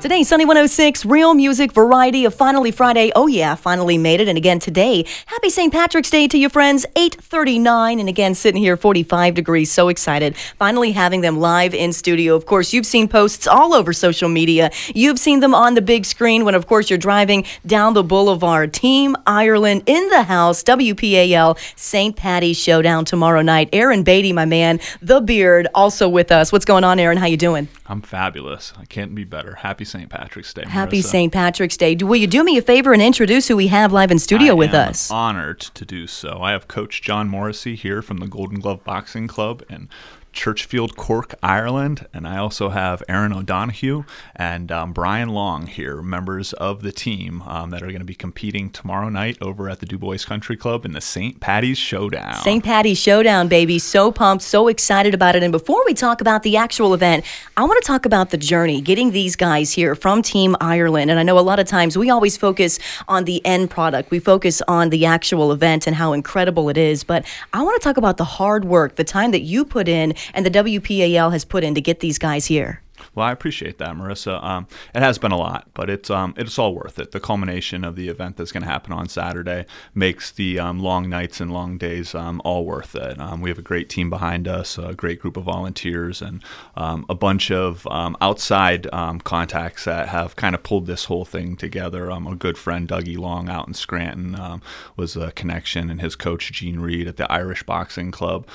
Today, Sunny 106, real music variety of Finally Friday. Oh yeah, finally made it. And again today, happy St. Patrick's Day to you friends. 8:39, and again sitting here 45 degrees. So excited, finally having them live in studio. Of course, you've seen posts all over social media. You've seen them on the big screen when, of course, you're driving down the boulevard. Team Ireland in the house. WPAL St. Patty's Showdown tomorrow night. Aaron Beatty, my man, the beard, also with us. What's going on, Aaron? How you doing? I'm fabulous. I can't be better. Happy St. Patrick's Day. Happy St. Patrick's Day. Will you do me a favor and introduce who we have live in studio I with us? Honored to do so. I have Coach John Morrissey here from the Golden Glove Boxing Club in Churchfield, Cork, Ireland, and I also have Aaron O'Donoghue and um, Brian Long here, members of the team um, that are going to be competing tomorrow night over at the Dubois Country Club in the St. Patty's Showdown. St. Patty's Showdown, baby. So pumped, so excited about it. And before we talk about the actual event, I want to talk about the journey, getting these guys here from Team Ireland. And I know a lot of times we always focus on the end product, we focus on the actual event and how incredible it is. But I want to talk about the hard work, the time that you put in and the WPAL has put in to get these guys here. Well, I appreciate that, Marissa. Um, it has been a lot, but it's um, it's all worth it. The culmination of the event that's going to happen on Saturday makes the um, long nights and long days um, all worth it. Um, we have a great team behind us, a great group of volunteers, and a bunch of outside contacts that have kind of pulled this whole thing together. a good friend, Dougie Long, out in Scranton, was a connection, and his coach Gene Reed at the Irish Boxing Club.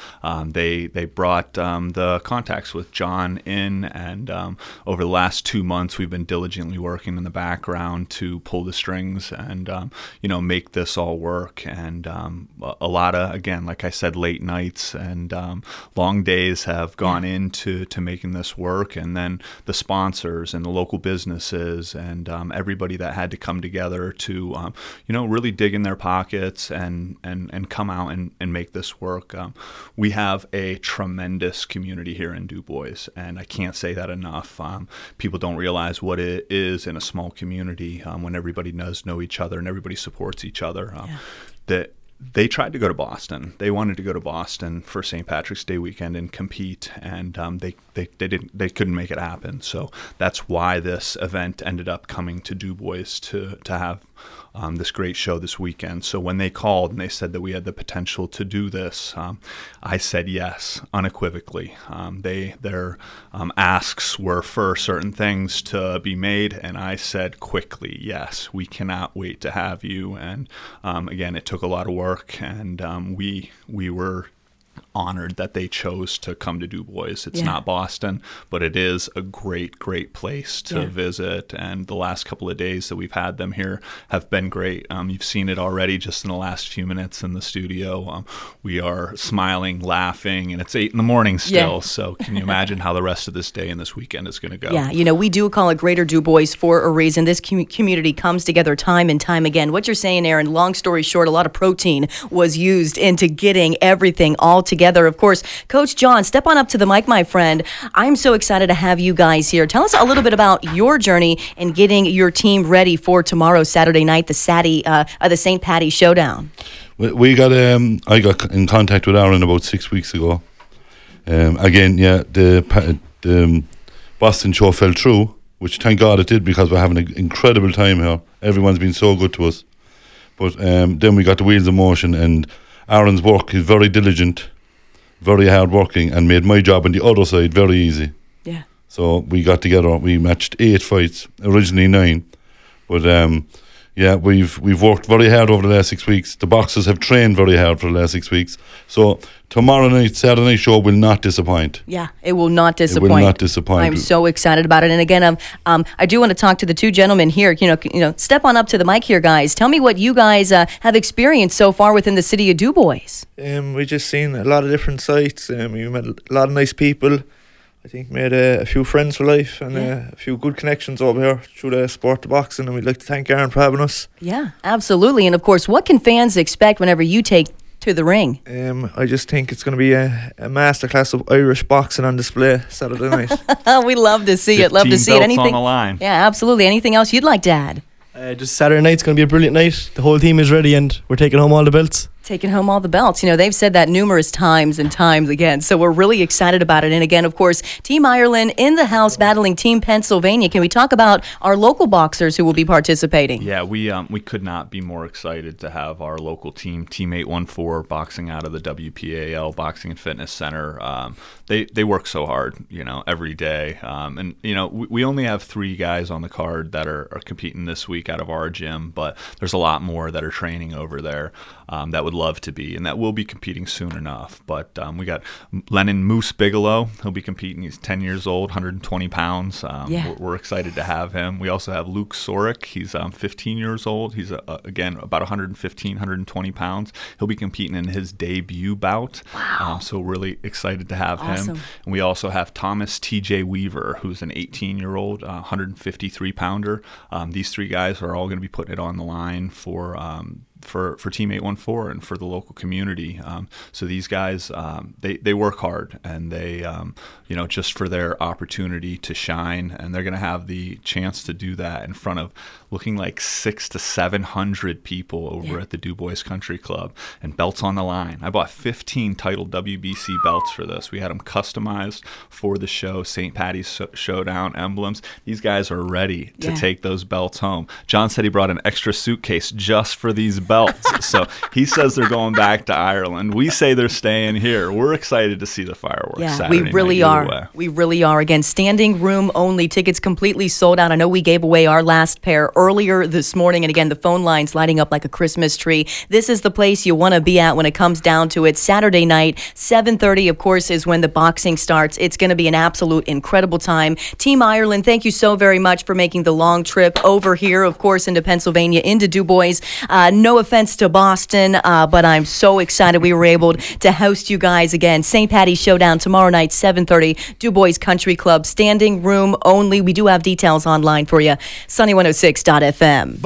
they they brought the contacts with John in and um, over the last two months, we've been diligently working in the background to pull the strings and um, you know make this all work. And um, a lot of again, like I said, late nights and um, long days have gone into to making this work. And then the sponsors and the local businesses and um, everybody that had to come together to um, you know really dig in their pockets and and and come out and, and make this work. we have a tremendous community here in DuBois, and I can't say that enough enough. Um, people don't realize what it is in a small community um, when everybody does know each other and everybody supports each other. Um, yeah. That they tried to go to Boston. They wanted to go to Boston for St. Patrick's Day weekend and compete, and um, they, they they didn't they couldn't make it happen. So that's why this event ended up coming to DuBois to to have um, this great show this weekend. So when they called and they said that we had the potential to do this, um, I said yes unequivocally. Um, they their um, asks were for certain things to be made, and I said quickly yes. We cannot wait to have you. And um, again, it took a lot of work, and um, we we were honored that they chose to come to DuBois. It's yeah. not Boston, but it is a great, great place to yeah. visit. And the last couple of days that we've had them here have been great. Um, you've seen it already just in the last few minutes in the studio. Um, we are smiling, laughing, and it's eight in the morning still. Yeah. So can you imagine how the rest of this day and this weekend is going to go? Yeah, you know, we do call it Greater DuBois for a reason. This com- community comes together time and time again. What you're saying, Aaron, long story short, a lot of protein was used into getting everything all together. Of course, Coach John, step on up to the mic, my friend. I'm so excited to have you guys here. Tell us a little bit about your journey in getting your team ready for tomorrow, Saturday night, the Sadie, uh, uh, the St. Patty Showdown. We got um, I got in contact with Aaron about six weeks ago. Um, again, yeah, the, the um, Boston show fell through, which thank God it did because we're having an incredible time here. Everyone's been so good to us. But um, then we got the wheels in motion, and Aaron's work is very diligent very hard working, and made my job on the other side very easy. Yeah. So we got together. We matched eight fights, originally nine, but um, yeah, we've we've worked very hard over the last six weeks. The boxers have trained very hard for the last six weeks. So tomorrow night, Saturday night show will not disappoint. Yeah, it will not disappoint. It will not disappoint. I'm so excited about it. And again, um, um, I do want to talk to the two gentlemen here. You know, you know, step on up to the mic here, guys. Tell me what you guys uh, have experienced so far within the city of DuBois. Um, we just seen a lot of different sites. Um, we met a lot of nice people. I think made a, a few friends for life and yeah. a, a, few good connections over here through the sport of boxing. And we'd like to thank Aaron for having us. Yeah, absolutely. And of course, what can fans expect whenever you take to the ring? Um, I just think it's going to be a, a masterclass of Irish boxing on display Saturday night. we love to see it. Love to see it. Anything? On the line. Yeah, absolutely. Anything else you'd like to add? Uh, just Saturday night's going to be a brilliant night. The whole team is ready and we're taking home all the belts. Taking home all the belts. You know, they've said that numerous times and times again. So we're really excited about it. And again, of course, Team Ireland in the house battling Team Pennsylvania. Can we talk about our local boxers who will be participating? Yeah, we um, we could not be more excited to have our local team, Team 814, boxing out of the WPAL Boxing and Fitness Center. Um, they they work so hard, you know, every day. Um, and you know, we, we only have three guys on the card that are, are competing this week out of our gym, but there's a lot more that are training over there um, that would love to be, and that will be competing soon enough. But um, we got Lennon Moose Bigelow. He'll be competing. He's 10 years old, 120 pounds. Um, yeah. we're, we're, excited to have him. We also have Luke Sorick. He's um, 15 years old. He's, uh, again, about 115, 120 pounds. He'll be competing in his debut bout. Wow. Um, so really excited to have awesome. him. And we also have Thomas T.J. Weaver, who's an 18 year old, uh, 153 pounder. Um, these three guys are all going to be putting it on the line for um, for, for Team 814 and for the local community. Um, so these guys, um, they, they work hard and they, um, you know, just for their opportunity to shine. And they're going to have the chance to do that in front of looking like six to 700 people over yeah. at the DuBois Country Club and belts on the line. I bought 15 titled WBC belts for this. We had them customized for the show, St. Patty's Showdown emblems. These guys are ready to yeah. take those belts home. John said he brought an extra suitcase just for these belts so he says they're going back to Ireland. We say they're staying here. We're excited to see the fireworks. Yeah, Saturday we really are. Way. We really are. Again, standing room only. Tickets completely sold out. I know we gave away our last pair earlier this morning, and again, the phone lines lighting up like a Christmas tree. This is the place you want to be at when it comes down to it. Saturday night, 7:30, of course, is when the boxing starts. It's going to be an absolute incredible time. Team Ireland, thank you so very much for making the long trip over here, of course, into Pennsylvania, into DuBois. Uh, no offense to Boston, uh, but I'm so excited we were able to host you guys again. St. Patty's Showdown tomorrow night, 7:30, DuBois Country Club, standing room only. We do have details online for you. Sunny106.fm.